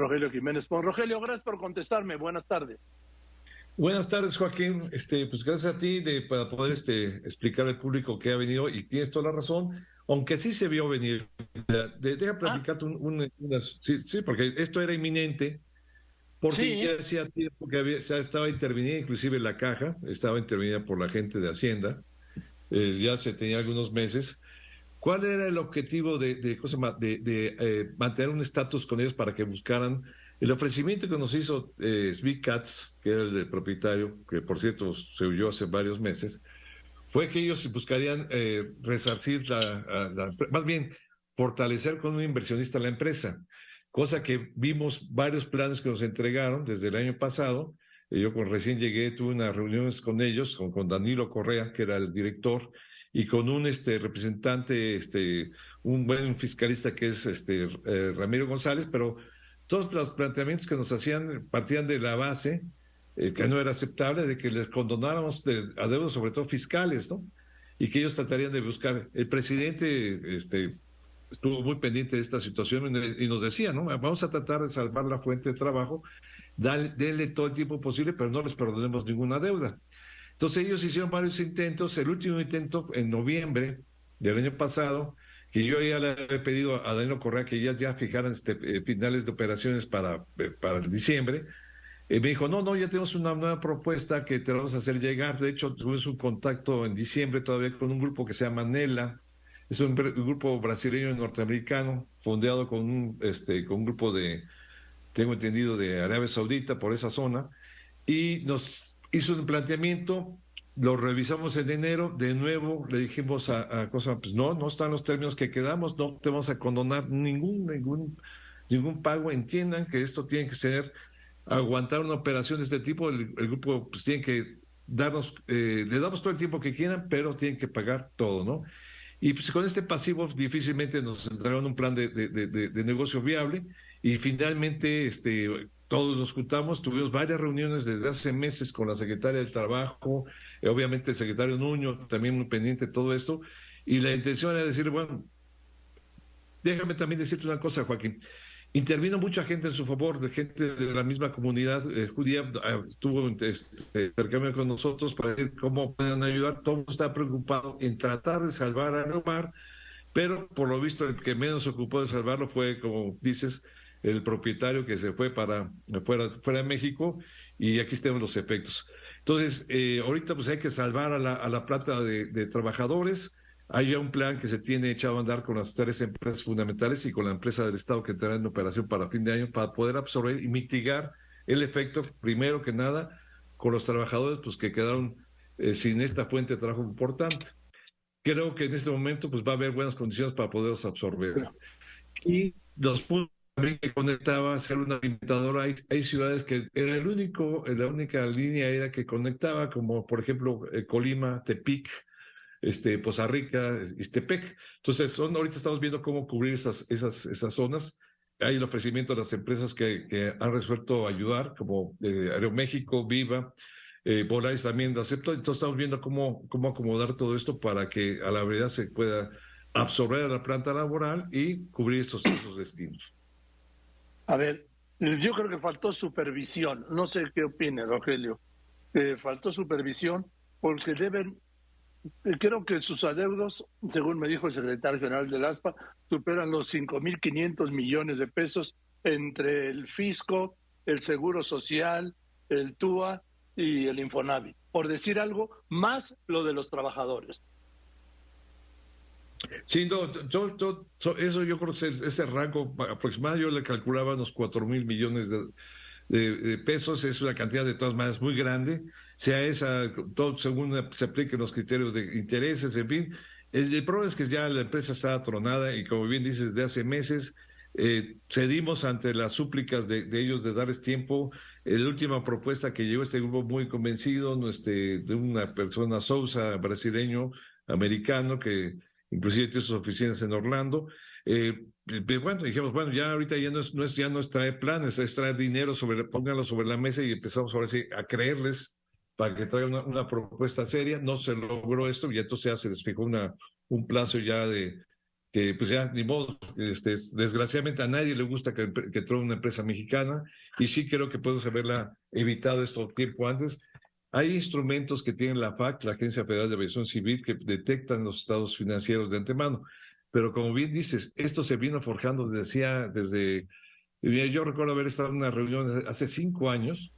Rogelio Jiménez Pon. Rogelio, gracias por contestarme. Buenas tardes. Buenas tardes, Joaquín. Este, pues gracias a ti de, para poder este, explicar al público que ha venido y tienes toda la razón, aunque sí se vio venir. De, deja platicarte un, sí, sí, porque esto era inminente, porque ya hacía tiempo que había, se estaba intervenida, inclusive la caja, estaba intervenida por la gente de Hacienda, eh, ya se tenía algunos meses. ¿Cuál era el objetivo de, de, de eh, mantener un estatus con ellos para que buscaran el ofrecimiento que nos hizo eh, Katz, que era el propietario, que por cierto se huyó hace varios meses, fue que ellos buscarían eh, resarcir la, más bien fortalecer con un inversionista la empresa, cosa que vimos varios planes que nos entregaron desde el año pasado. Yo cuando recién llegué tuve unas reuniones con ellos, con, con Danilo Correa, que era el director, y con un este, representante, este, un buen fiscalista que es este, eh, Ramiro González, pero todos los planteamientos que nos hacían partían de la base eh, que no era aceptable de que les condonáramos de, deudas, sobre todo fiscales, ¿no? Y que ellos tratarían de buscar. El presidente este, estuvo muy pendiente de esta situación y nos decía, ¿no? Vamos a tratar de salvar la fuente de trabajo, denle todo el tiempo posible, pero no les perdonemos ninguna deuda. Entonces ellos hicieron varios intentos. El último intento en noviembre del año pasado que yo ya le he pedido a Danilo Correa que ellas ya fijaran este, eh, finales de operaciones para, eh, para diciembre. me dijo, no, no, ya tenemos una nueva propuesta que te vamos a hacer llegar. De hecho, tuvimos un contacto en diciembre todavía con un grupo que se llama Nela. Es un, grupo brasileño norteamericano, fundado con un, este, con un grupo de, tengo entendido, de Arabia Saudita, por esa zona. Y nos hizo un planteamiento lo revisamos en enero, de nuevo le dijimos a, a Cosa, pues no, no están los términos que quedamos, no te vamos a condonar ningún, ningún, ningún pago, entiendan que esto tiene que ser aguantar una operación de este tipo, el, grupo pues tiene que darnos, eh, le damos todo el tiempo que quieran, pero tienen que pagar todo, ¿no? Y pues con este pasivo difícilmente nos entregaron un plan de, de, de, de negocio viable y finalmente este, todos nos juntamos, tuvimos varias reuniones desde hace meses con la secretaria del Trabajo, eh, obviamente el secretario Nuño, también muy pendiente de todo esto, y la intención era decir, bueno, déjame también decirte una cosa, Joaquín. Intervino mucha gente en su favor, de gente de la misma comunidad eh, judía, ah, estuvo este, intercambio con nosotros para ver cómo pueden ayudar. Todo está preocupado en tratar de salvar a Neomar, pero por lo visto el que menos se ocupó de salvarlo fue, como dices, el propietario que se fue para fuera, fuera de México y aquí tenemos los efectos. Entonces, eh, ahorita pues hay que salvar a la, a la plata de, trabajadores. Hay ya un plan que se tiene echado a andar con las tres empresas fundamentales y con la empresa del Estado que entrará en operación para fin de año para poder absorber y mitigar el efecto, primero que nada, con los trabajadores pues que quedaron eh, sin esta fuente de trabajo importante. Creo que en este momento pues va a haber buenas condiciones para poderlos absorber. Y los puntos que conectaba, ser un alimentador. Hay, hay, ciudades que era el único, la única línea era que conectaba, como por ejemplo eh, Colima, Tepic, este, Poza Rica, Istepec. Entonces, son, ahorita estamos viendo cómo cubrir esas, esas, esas zonas. Hay el ofrecimiento a las empresas que, que han resuelto ayudar, como eh, Aeroméxico, Viva, eh, también lo aceptó. Entonces, estamos viendo cómo, cómo acomodar todo esto para que a la verdad se pueda absorber a la planta laboral y cubrir esos, esos destinos. A ver, yo creo que faltó supervisión. No sé qué opina, Rogelio. Eh, faltó supervisión porque deben, eh, creo que sus adeudos, según me dijo el secretario general del ASPA, superan los 5.500 millones de pesos entre el fisco, el seguro social, el TUA y el Infonavi. Por decir algo, más lo de los trabajadores. Sí, no, yo, eso yo creo que ese rango aproximado yo le calculaba unos cuatro mil millones de, pesos, es una cantidad de todas maneras muy grande, sea esa, todo según se apliquen los criterios de intereses, en fin. El, problema es que ya la empresa está atronada y como bien dices, de hace meses eh, cedimos ante las súplicas de, ellos de darles tiempo. La última propuesta que llegó este grupo muy convencido, este, de una persona Sousa, brasileño, americano, que inclusive tiene sus oficinas en Orlando. Eh, bueno, dijimos, bueno, ya ahorita ya no es, no es, ya no es traer planes, es traer dinero, sobre, pónganlo sobre la mesa y empezamos a creerles para que traigan una, propuesta seria. No se logró esto y entonces ya se les fijó una, un plazo ya de, que pues ya ni modo, este, desgraciadamente a nadie le gusta que, que una empresa mexicana y sí creo que podemos haberla evitado esto tiempo antes. Hay instrumentos que tiene la FAC, la Agencia Federal de Aviación Civil, que detectan los estados financieros de antemano. Pero como bien dices, esto se vino forjando, decía, desde... Yo recuerdo haber estado en una reunión hace cinco años,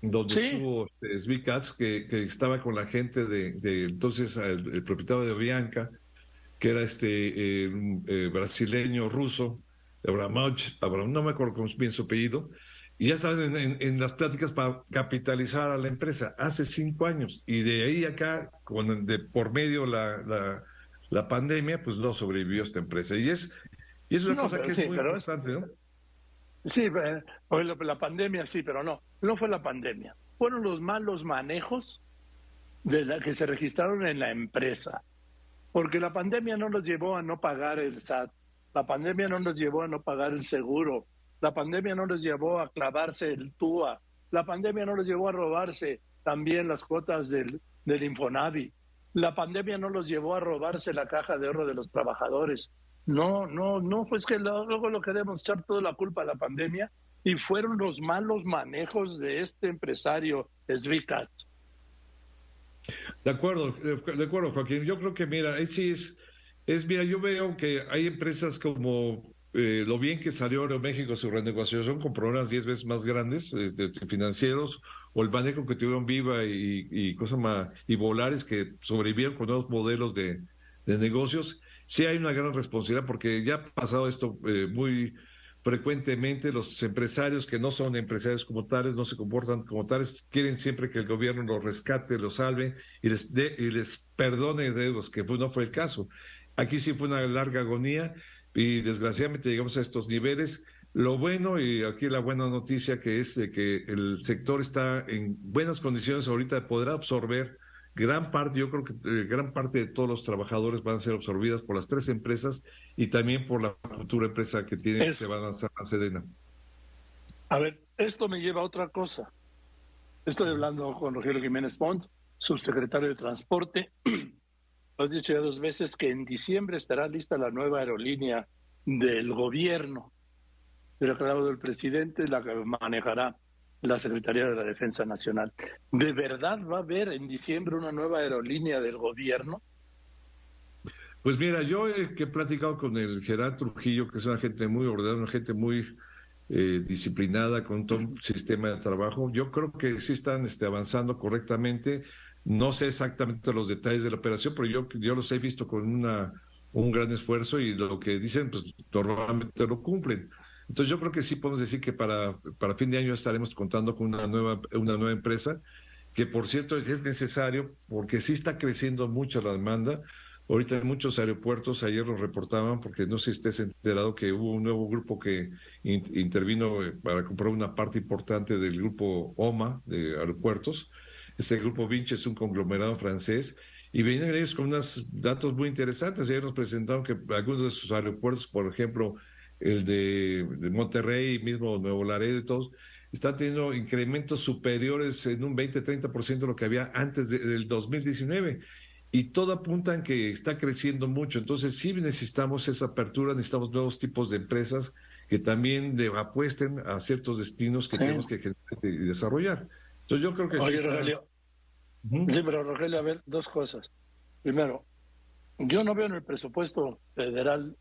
donde estuvo este, que, estaba con la gente de, entonces el, propietario de Bianca, que era este eh, eh, brasileño ruso, Abramovich, no me acuerdo cómo es bien su apellido, y ya estaban en, las pláticas para capitalizar a la empresa hace cinco años, y de ahí acá, con, de, por medio la, la, la pandemia, pues no sobrevivió esta empresa. Y es, y es una cosa que es muy importante, ¿no? Sí, eh, la pandemia sí, pero no, no fue la pandemia. Fueron los malos manejos de la que se registraron en la empresa. Porque la pandemia no nos llevó a no pagar el SAT, la pandemia no nos llevó a no pagar el seguro, la pandemia no nos llevó a clavarse el TUA, la pandemia no nos llevó a robarse también las cuotas del, del Infonavi, la pandemia no nos llevó a robarse la caja de oro de los trabajadores, no, no, no, pues que luego lo queremos echar toda la culpa a la pandemia y fueron los malos manejos de este empresario Svikat. De acuerdo, de acuerdo, Joaquín. Yo creo que, mira, sí es, es, mira, yo veo que hay empresas como eh, lo bien que salió Aeroméxico su renegociación con problemas 10 veces más grandes este, financieros, o el manejo que tuvieron Viva y, y, más, y Volares que sobrevivieron con nuevos modelos de, de negocios. Sí hay una gran responsabilidad porque ya ha pasado esto eh, muy frecuentemente. Los empresarios que no son empresarios como tales, no se comportan como tales, quieren siempre que el gobierno los rescate, los salve y les, y les perdone de los que no fue el caso. Aquí sí fue una larga agonía y desgraciadamente llegamos a estos niveles. Lo bueno y aquí la buena noticia que es de que el sector está en buenas condiciones ahorita de poder absorber gran parte, yo creo que eh, gran parte de todos los trabajadores van a ser absorbidas por las tres empresas y también por la futura empresa que tiene que van a ser la Sedena. A ver, esto me lleva a otra cosa. Estoy hablando con Rogelio Jiménez Pont, subsecretario de Transporte. Has dicho ya dos veces que en diciembre estará lista la nueva aerolínea del gobierno. Pero aclarado el presidente, la que manejará la Secretaría de la Defensa Nacional. ¿De verdad va a haber en diciembre una nueva aerolínea del gobierno? Pues mira, yo he, que he platicado con el Gerard Trujillo, que es una gente muy ordenada, una gente muy eh, disciplinada, con todo un sistema de trabajo, yo creo que sí están este, avanzando correctamente. No sé exactamente los detalles de la operación, pero yo, yo los he visto con una, un gran esfuerzo y lo que dicen, pues normalmente lo cumplen. Entonces yo creo que sí podemos decir que para, para fin de año estaremos contando con una nueva, una nueva empresa, que por cierto es necesario porque sí está creciendo mucho la demanda. Ahorita en muchos aeropuertos, ayer lo reportaban, porque no sé si estés enterado que hubo un nuevo grupo que intervino eh, para comprar una parte importante del grupo OMA de aeropuertos. Este grupo Vinci es un conglomerado francés y vienen ellos con unos datos muy interesantes. Ayer nos presentaron que algunos de sus aeropuertos, por ejemplo, el de, Monterrey, mismo Nuevo Laredo y todos, están teniendo incrementos superiores en un 20-30% de lo que había antes del 2019. Y todo apunta en que está creciendo mucho. Entonces, sí necesitamos esa apertura, necesitamos nuevos tipos de empresas que también le apuesten a ciertos destinos que tenemos que desarrollar. Entonces, yo creo que sí. Sí, pero Rogelio, a ver, dos cosas. Primero, yo no veo en el presupuesto federal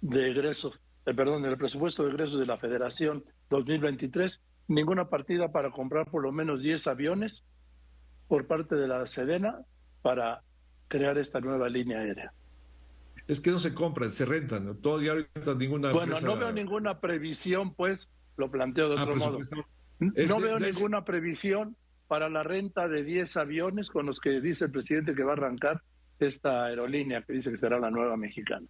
de egresos eh, perdón, en el presupuesto de egresos de la Federación 2023, ninguna partida para comprar por lo menos 10 aviones por parte de la Sedena para crear esta nueva línea aérea. Es que no se compran, se rentan. Todavía ninguna. Bueno, no veo ninguna previsión, pues, lo planteo de ah, otro modo. No veo ninguna previsión para la renta de 10 aviones con los que dice el presidente que va a arrancar esta aerolínea, que dice que será la nueva mexicana.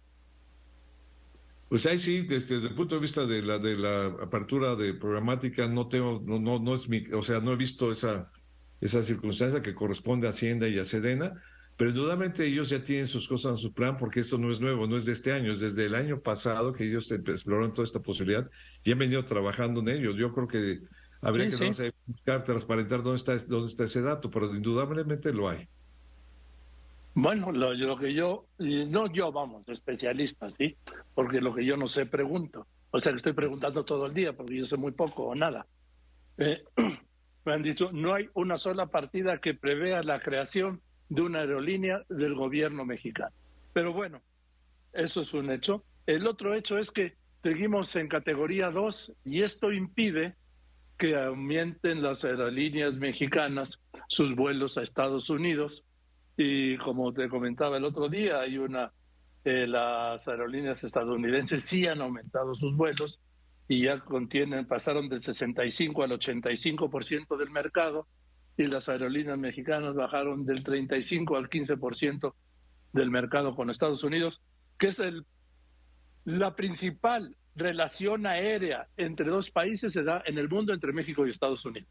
Pues ahí sí, desde, el punto de vista de la de la apertura de programática, no tengo, no, no, no es mi, o sea, no he visto esa, esa circunstancia que corresponde a Hacienda y a Sedena, pero indudablemente ellos ya tienen sus cosas en su plan, porque esto no es nuevo, no es de este año, es desde el año pasado que ellos exploraron toda esta posibilidad y han venido trabajando en ellos. Yo creo que habría que buscar, transparentar dónde está, dónde está ese dato, pero indudablemente lo hay. Bueno, lo, lo, que yo, no yo, vamos, especialista, ¿sí? Porque lo que yo no sé pregunto. O sea, que estoy preguntando todo el día porque yo sé muy poco o nada. Eh, me han dicho, no hay una sola partida que prevea la creación de una aerolínea del gobierno mexicano. Pero bueno, eso es un hecho. El otro hecho es que seguimos en categoría 2 y esto impide que aumenten las aerolíneas mexicanas sus vuelos a Estados Unidos. Y como te comentaba el otro día, hay una, eh, las aerolíneas estadounidenses sí han aumentado sus vuelos y ya contienen, pasaron del 65 al 85% del mercado y las aerolíneas mexicanas bajaron del 35 al 15% del mercado con Estados Unidos, que es el, la principal relación aérea entre dos países se da en el mundo entre México y Estados Unidos.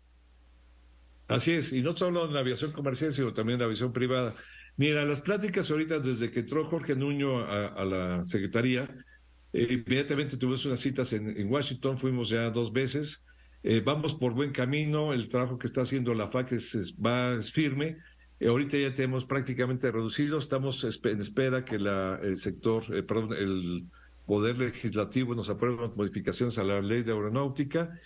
Así es, y no solo en la aviación comercial, sino también en la aviación privada. Mira, las pláticas ahorita, desde que entró Jorge Nuño a, la Secretaría, eh, inmediatamente tuvimos unas citas en, Washington, fuimos ya dos veces, eh, vamos por buen camino, el trabajo que está haciendo la FAC es, va, es firme, eh, ahorita ya tenemos prácticamente reducido, estamos en espera que la, el sector, perdón, el Poder Legislativo nos apruebe las modificaciones a la ley de aeronáutica.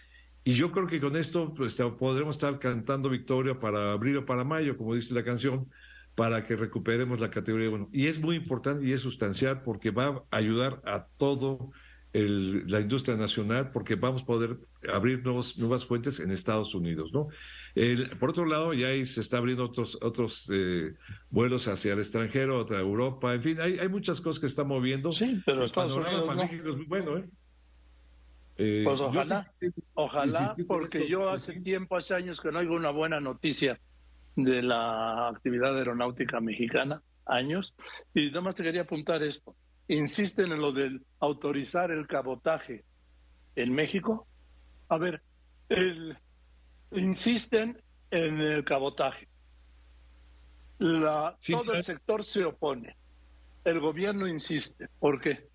Y yo creo que con esto pues, podremos estar cantando victoria para abril o para mayo, como dice la canción, para que recuperemos la categoría 1. Y es muy importante y es sustancial porque va a ayudar a todo la industria nacional porque vamos a poder abrir nuevos, nuevas fuentes en Estados Unidos, ¿no? por otro lado, ya ahí se está abriendo otros otros eh, vuelos hacia el extranjero, otra Europa, en fin, hay, hay muchas cosas que están moviendo. Sí, pero Estados Unidos no. México es muy bueno, ¿eh? eh pues ojalá, ojalá, porque yo hace tiempo, hace años que no oigo una buena noticia de la actividad aeronáutica mexicana, años, y nada más te quería apuntar esto insisten en lo de autorizar el cabotaje en México. A ver, insisten en el cabotaje. La, todo el sector se opone. El gobierno insiste. ¿Por qué?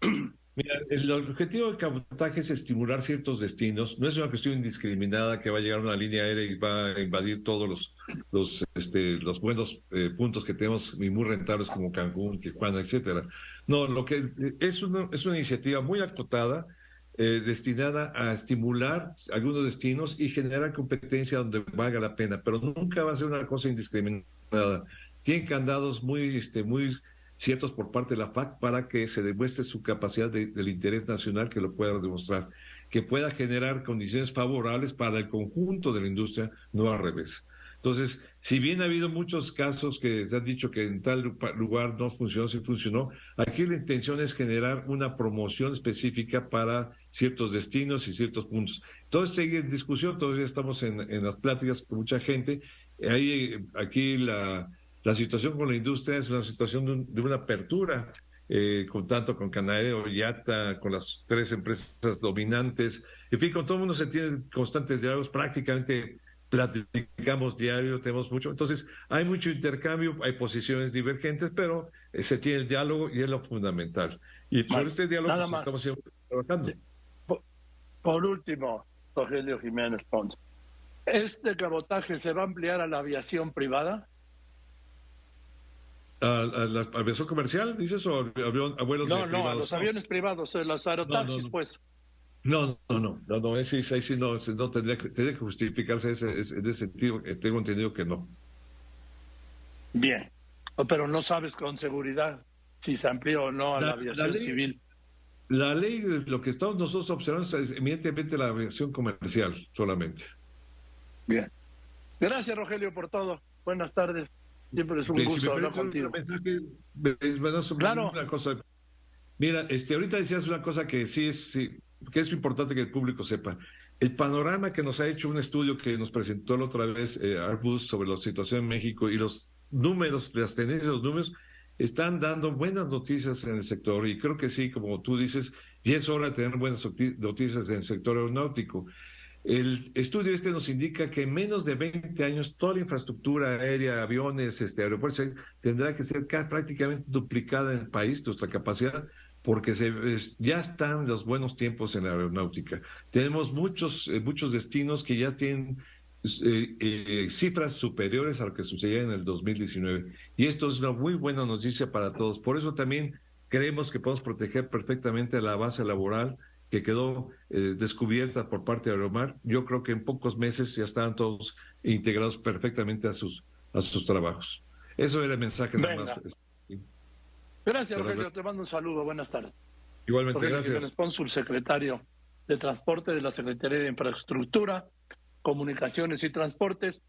Mira, el objetivo del cabotaje es estimular ciertos destinos. No es una cuestión indiscriminada que va a llegar una línea aérea y va a invadir todos los los, este, los buenos eh, puntos que tenemos y muy rentables como Cancún, Tijuana, etcétera. No, lo que es una, es una iniciativa muy acotada, eh, destinada a estimular algunos destinos y generar competencia donde valga la pena, pero nunca va a ser una cosa indiscriminada. Tienen candados muy, este, muy ciertos por parte de la FAC para que se demuestre su capacidad del interés nacional que lo pueda demostrar, que pueda generar condiciones favorables para el conjunto de la industria, no al revés. Entonces, si bien ha habido muchos casos que se han dicho que en tal lugar no funcionó, sí funcionó, aquí la intención es generar una promoción específica para ciertos destinos y ciertos puntos. Entonces, sigue en discusión, todavía estamos en, en las pláticas con mucha gente. Ahí, aquí la, la situación con la industria es una situación de, una apertura, eh, con tanto con Canaero, Yata, con las tres empresas dominantes. En fin, con todo el mundo se tiene constantes diálogos, prácticamente platicamos diario, tenemos mucho. Entonces, hay mucho intercambio, hay posiciones divergentes, pero eh, se tiene el diálogo y es lo fundamental. Y sobre este diálogo pues, estamos trabajando. Por, último, Rogelio Jiménez Pons, ¿este cabotaje se va a ampliar a la aviación privada? ¿A, la aviación comercial, dices, o a, vuelos No, no, a los aviones privados, eh, los aerotaxis, pues. No, no, no, no, no, ese, sí no, no tendría, que, tendría que justificarse ese, ese, en ese sentido, eh, tengo entendido que no. Bien, oh, pero no sabes con seguridad si se amplió o no a la, aviación civil. La ley, lo que estamos nosotros observando es evidentemente la aviación comercial solamente. Bien. Gracias, Rogelio, por todo. Buenas tardes. Siempre es un gusto hablar contigo. claro. Una cosa. Mira, este, ahorita decías una cosa que sí es, sí, que es importante que el público sepa. El panorama que nos ha hecho un estudio que nos presentó la otra vez eh, Arbus sobre la situación en México y los números, las tendencias, los números, están dando buenas noticias en el sector y creo que sí, como tú dices, ya es hora de tener buenas noticias en el sector aeronáutico. El estudio este nos indica que en menos de 20 años toda la infraestructura aérea, aviones, este, aeropuertos, tendrá que ser prácticamente duplicada en el país, nuestra capacidad, porque se, ya están los buenos tiempos en la aeronáutica. Tenemos muchos, eh, muchos destinos que ya tienen eh, eh, cifras superiores a lo que sucedía en el 2019. Y esto es una muy buena noticia para todos. Por eso también creemos que podemos proteger perfectamente la base laboral que quedó eh, descubierta por parte de Aeromar. Yo creo que en pocos meses ya están todos integrados perfectamente a sus, a sus trabajos. Eso era el mensaje nada más. Gracias, Rogelio. Te mando un saludo. Buenas tardes. Igualmente, gracias. Cónsul secretario de Transporte de la Secretaría de Infraestructura, Comunicaciones y Transportes.